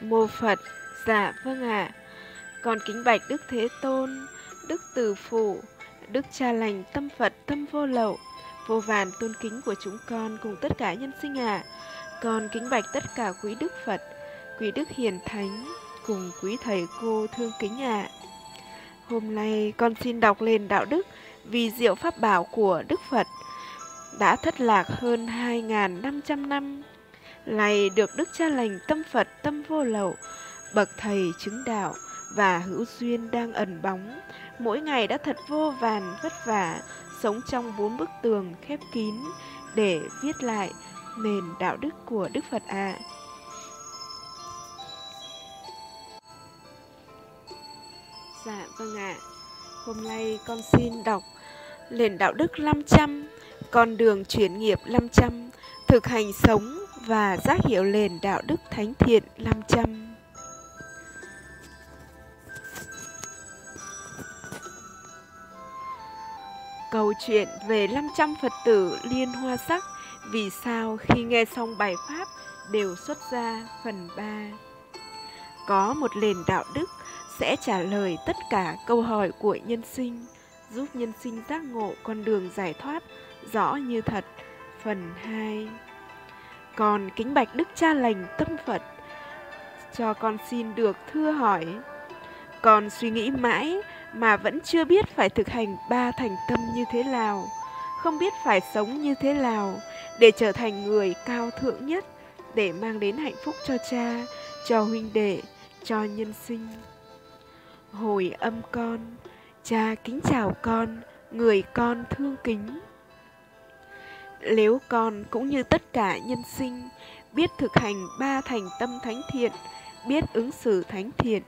mô Phật, dạ vâng ạ. Con kính bạch Đức Thế Tôn, Đức Từ Phụ, Đức Cha Lành Tâm Phật Tâm Vô Lậu, vô vàn tôn kính của chúng con cùng tất cả nhân sinh ạ. Con kính bạch tất cả quý Đức Phật, quý Đức Hiền Thánh, cùng quý Thầy cô thương kính ạ. Hôm nay con xin đọc lên đạo đức vì diệu pháp bảo của Đức Phật đã thất lạc hơn 2.500 năm lại được Đức Cha Lành Tâm Phật Tâm Vô Lậu, bậc thầy chứng đạo và hữu duyên đang ẩn bóng, mỗi ngày đã thật vô vàn vất vả, sống trong bốn bức tường khép kín để viết lại nền đạo đức của Đức Phật ạ. À. Dạ vâng ạ. À. Hôm nay con xin đọc nền đạo đức 500, con đường chuyển nghiệp 500, thực hành sống và giác hiệu nền đạo đức thánh thiện 500. Câu chuyện về 500 Phật tử liên hoa sắc vì sao khi nghe xong bài pháp đều xuất ra phần 3. Có một nền đạo đức sẽ trả lời tất cả câu hỏi của nhân sinh, giúp nhân sinh giác ngộ con đường giải thoát rõ như thật. Phần 2 con kính bạch Đức Cha Lành Tâm Phật, cho con xin được thưa hỏi. Con suy nghĩ mãi mà vẫn chưa biết phải thực hành ba thành tâm như thế nào, không biết phải sống như thế nào để trở thành người cao thượng nhất, để mang đến hạnh phúc cho cha, cho huynh đệ, cho nhân sinh. Hồi âm con, cha kính chào con, người con thương kính. Nếu con cũng như tất cả nhân sinh biết thực hành ba thành tâm thánh thiện, biết ứng xử thánh thiện,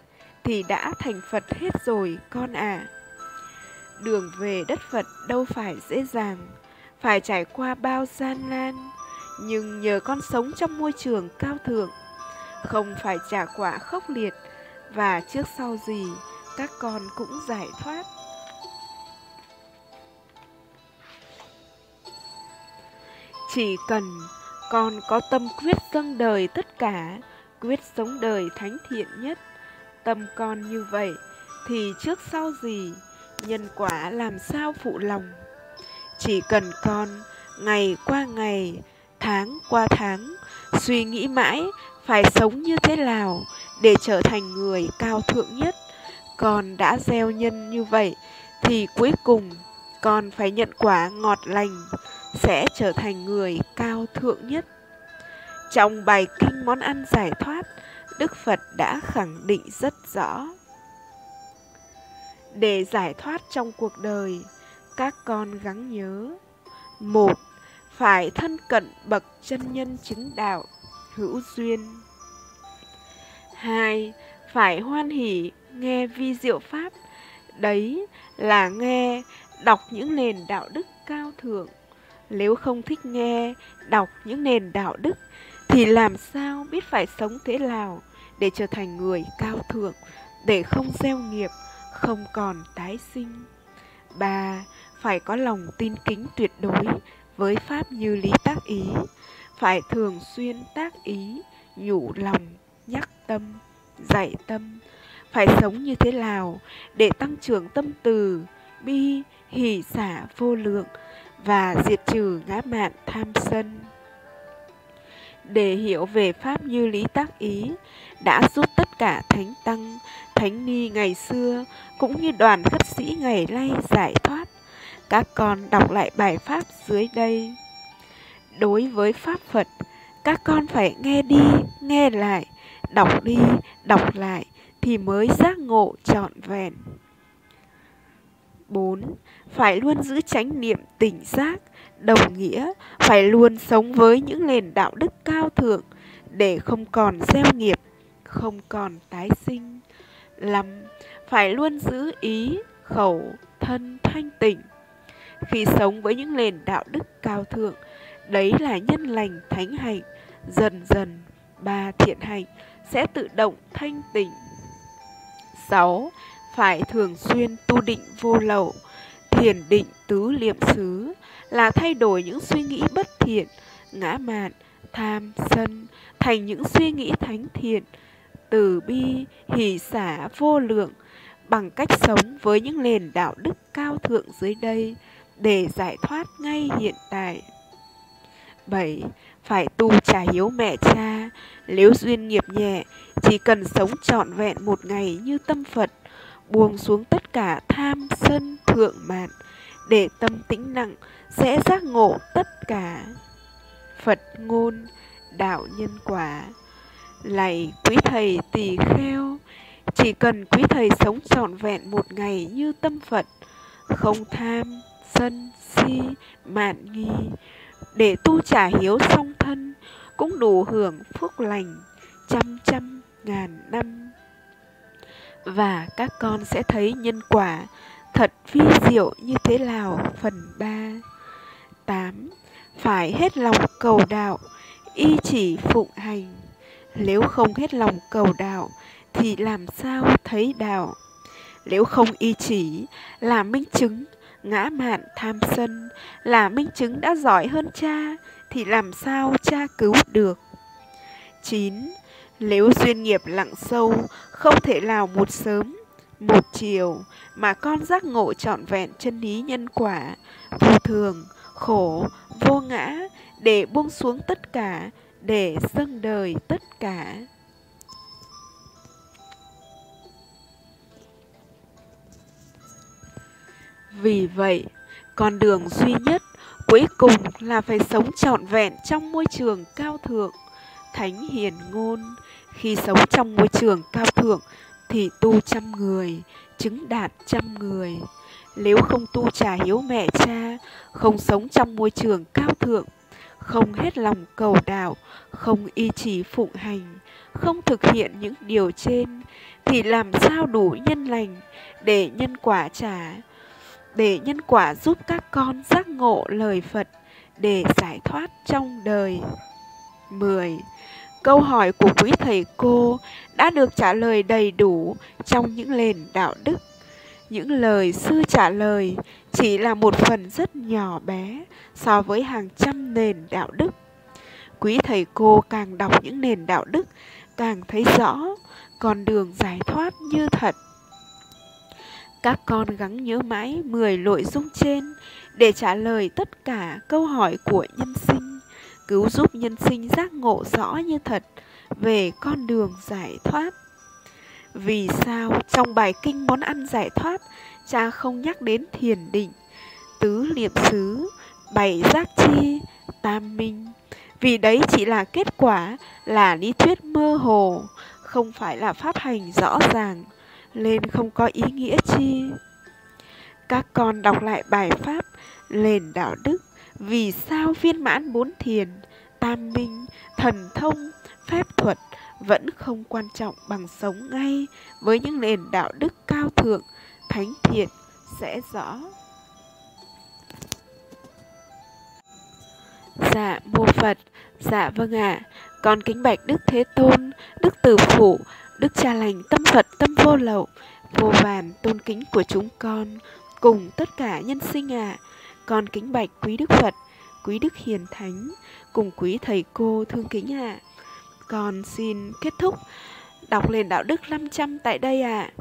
thì đã thành Phật hết rồi con à. Đường về đất Phật đâu phải dễ dàng, phải trải qua bao gian nan, nhưng nhờ con sống trong môi trường cao thượng, không phải trả quả khốc liệt, và trước sau gì các con cũng giải thoát. Chỉ cần con có tâm quyết dâng đời tất cả, quyết sống đời thánh thiện nhất, tâm con như vậy thì trước sau gì nhân quả làm sao phụ lòng. Chỉ cần con ngày qua ngày, tháng qua tháng suy nghĩ mãi phải sống như thế nào để trở thành người cao thượng nhất, con đã gieo nhân như vậy thì cuối cùng con phải nhận quả ngọt lành sẽ trở thành người cao thượng nhất. Trong bài kinh món ăn giải thoát, Đức Phật đã khẳng định rất rõ. Để giải thoát trong cuộc đời, các con gắng nhớ. Một, phải thân cận bậc chân nhân chứng đạo, hữu duyên. Hai, phải hoan hỷ nghe vi diệu pháp, đấy là nghe, đọc những nền đạo đức cao thượng nếu không thích nghe, đọc những nền đạo đức thì làm sao biết phải sống thế nào để trở thành người cao thượng, để không gieo nghiệp, không còn tái sinh. Ba, phải có lòng tin kính tuyệt đối với pháp như lý tác ý, phải thường xuyên tác ý, nhủ lòng, nhắc tâm, dạy tâm, phải sống như thế nào để tăng trưởng tâm từ, bi, hỷ xả vô lượng, và diệt trừ ngã mạn tham sân. Để hiểu về Pháp như lý tác ý, đã giúp tất cả thánh tăng, thánh ni ngày xưa cũng như đoàn khất sĩ ngày nay giải thoát. Các con đọc lại bài Pháp dưới đây. Đối với Pháp Phật, các con phải nghe đi, nghe lại, đọc đi, đọc lại thì mới giác ngộ trọn vẹn. 4. Phải luôn giữ chánh niệm tỉnh giác, đồng nghĩa phải luôn sống với những nền đạo đức cao thượng để không còn gieo nghiệp, không còn tái sinh. 5. Phải luôn giữ ý, khẩu, thân thanh tịnh. Khi sống với những nền đạo đức cao thượng, đấy là nhân lành thánh hạnh, dần dần ba thiện hạnh sẽ tự động thanh tịnh. 6 phải thường xuyên tu định vô lậu, thiền định tứ liệm xứ là thay đổi những suy nghĩ bất thiện, ngã mạn, tham, sân thành những suy nghĩ thánh thiện, từ bi, hỷ xả vô lượng bằng cách sống với những nền đạo đức cao thượng dưới đây để giải thoát ngay hiện tại. 7. Phải tu trả hiếu mẹ cha, nếu duyên nghiệp nhẹ, chỉ cần sống trọn vẹn một ngày như tâm Phật, buông xuống tất cả tham, sân, thượng mạn, để tâm tĩnh nặng, sẽ giác ngộ tất cả. Phật ngôn, đạo nhân quả. Lạy quý thầy tỳ kheo, chỉ cần quý thầy sống trọn vẹn một ngày như tâm Phật, không tham, sân, si, mạn nghi, để tu trả hiếu song thân, cũng đủ hưởng phúc lành trăm trăm ngàn năm. Và các con sẽ thấy nhân quả thật vi diệu như thế nào phần 3. 8. Phải hết lòng cầu đạo, y chỉ phụng hành. Nếu không hết lòng cầu đạo, thì làm sao thấy đạo? Nếu không y chỉ, là minh chứng, ngã mạn tham sân, là minh chứng đã giỏi hơn cha, thì làm sao cha cứu được? 9. Nếu duyên nghiệp lặng sâu, không thể nào một sớm, một chiều mà con giác ngộ trọn vẹn chân lý nhân quả, vô thường, khổ, vô ngã, để buông xuống tất cả, để dâng đời tất cả. Vì vậy, con đường duy nhất cuối cùng là phải sống trọn vẹn trong môi trường cao thượng, thánh hiền ngôn. Khi sống trong môi trường cao thượng thì tu trăm người, chứng đạt trăm người. Nếu không tu trả hiếu mẹ cha, không sống trong môi trường cao thượng, không hết lòng cầu đạo, không y chỉ phụng hành, không thực hiện những điều trên, thì làm sao đủ nhân lành để nhân quả trả, để nhân quả giúp các con giác ngộ lời Phật để giải thoát trong đời. 10. Câu hỏi của quý thầy cô đã được trả lời đầy đủ trong những nền đạo đức. Những lời sư trả lời chỉ là một phần rất nhỏ bé so với hàng trăm nền đạo đức. Quý thầy cô càng đọc những nền đạo đức càng thấy rõ con đường giải thoát như thật. Các con gắng nhớ mãi 10 nội dung trên để trả lời tất cả câu hỏi của nhân sinh, cứu giúp nhân sinh giác ngộ rõ như thật về con đường giải thoát. Vì sao trong bài kinh món ăn giải thoát, cha không nhắc đến thiền định, tứ niệm xứ, bảy giác chi, tam minh? Vì đấy chỉ là kết quả, là lý thuyết mơ hồ, không phải là pháp hành rõ ràng, nên không có ý nghĩa chi. Các con đọc lại bài pháp lên đạo đức, vì sao viên mãn bốn thiền, tam minh, thần thông, phép thuật vẫn không quan trọng bằng sống ngay với những nền đạo đức cao thượng, thánh thiện sẽ rõ. Dạ mô Phật, dạ vâng ạ, à. con kính bạch Đức Thế Tôn, Đức Từ Phụ, Đức Cha Lành Tâm Phật Tâm Vô Lậu, vô vàn tôn kính của chúng con, cùng tất cả nhân sinh ạ. À. Con kính bạch quý Đức Phật, quý Đức Hiền Thánh, cùng quý Thầy Cô thương kính ạ. À. Con xin kết thúc đọc lên đạo đức 500 tại đây ạ. À.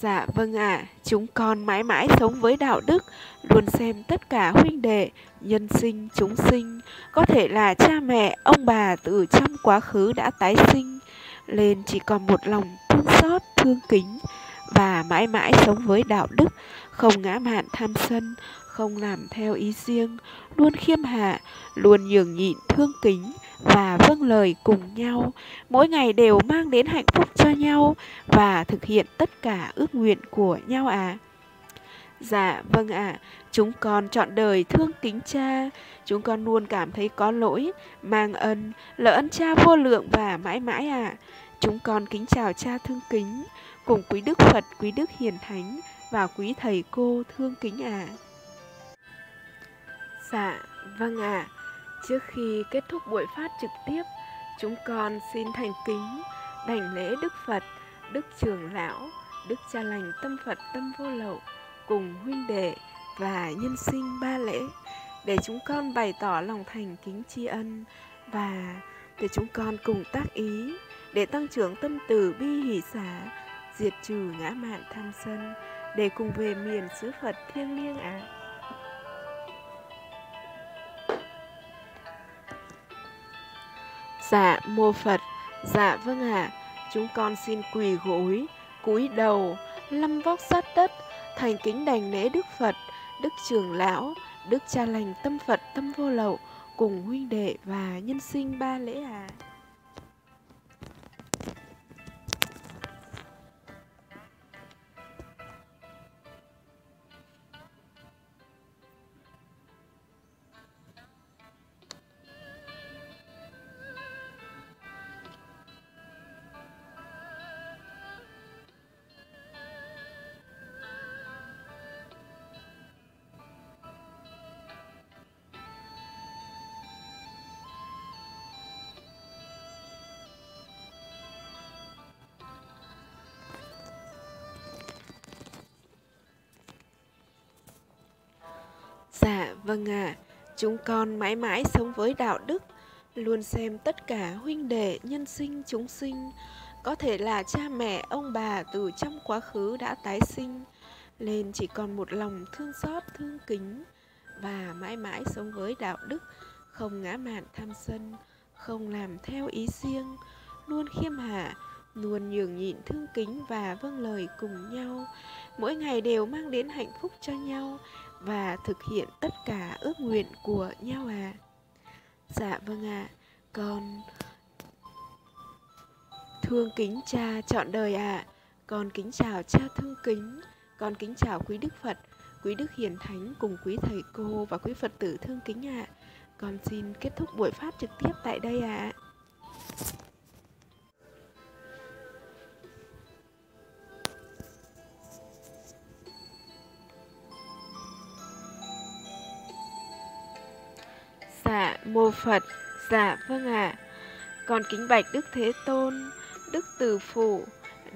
Dạ vâng ạ, à, chúng con mãi mãi sống với đạo đức, luôn xem tất cả huynh đệ, nhân sinh, chúng sinh, có thể là cha mẹ, ông bà từ trong quá khứ đã tái sinh, lên chỉ còn một lòng thương xót, thương kính, và mãi mãi sống với đạo đức, không ngã mạn tham sân, không làm theo ý riêng, luôn khiêm hạ, luôn nhường nhịn thương kính, và vâng lời cùng nhau, mỗi ngày đều mang đến hạnh phúc cho nhau và thực hiện tất cả ước nguyện của nhau à. Dạ, vâng ạ, à, chúng con chọn đời thương kính cha, chúng con luôn cảm thấy có lỗi, mang ân, lỡ ân cha vô lượng và mãi mãi à. Chúng con kính chào cha thương kính, cùng quý Đức Phật, quý Đức Hiền Thánh và quý Thầy cô thương kính à. Dạ, vâng ạ. À. Trước khi kết thúc buổi phát trực tiếp, chúng con xin thành kính đảnh lễ Đức Phật, Đức Trường Lão, Đức Cha Lành Tâm Phật Tâm Vô Lậu cùng huynh đệ và nhân sinh ba lễ để chúng con bày tỏ lòng thành kính tri ân và để chúng con cùng tác ý để tăng trưởng tâm từ bi hỷ xả, diệt trừ ngã mạn tham sân, để cùng về miền xứ Phật thiêng liêng ạ. À. Dạ mô Phật, dạ vâng ạ, à. chúng con xin quỳ gối, cúi đầu, lâm vóc sát đất, thành kính đành lễ Đức Phật, Đức Trường Lão, Đức Cha Lành Tâm Phật Tâm Vô Lậu, cùng huynh đệ và nhân sinh ba lễ à. Dạ vâng ạ, à, chúng con mãi mãi sống với đạo đức, luôn xem tất cả huynh đệ nhân sinh chúng sinh, có thể là cha mẹ ông bà từ trong quá khứ đã tái sinh, lên chỉ còn một lòng thương xót thương kính và mãi mãi sống với đạo đức, không ngã mạn tham sân, không làm theo ý riêng, luôn khiêm hạ, luôn nhường nhịn thương kính và vâng lời cùng nhau, mỗi ngày đều mang đến hạnh phúc cho nhau và thực hiện tất cả ước nguyện của nhau à dạ vâng ạ à, con thương kính cha chọn đời ạ à. con kính chào cha thương kính con kính chào quý đức phật quý đức hiền thánh cùng quý thầy cô và quý phật tử thương kính ạ à. con xin kết thúc buổi pháp trực tiếp tại đây ạ à. Mô Phật, dạ vâng ạ. À. Con kính bạch Đức Thế Tôn, Đức Từ Phụ,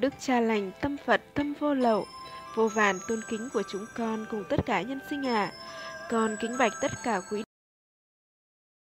Đức Cha Lành Tâm Phật Tâm Vô Lậu, vô vàn tôn kính của chúng con cùng tất cả nhân sinh ạ. À. Con kính bạch tất cả quý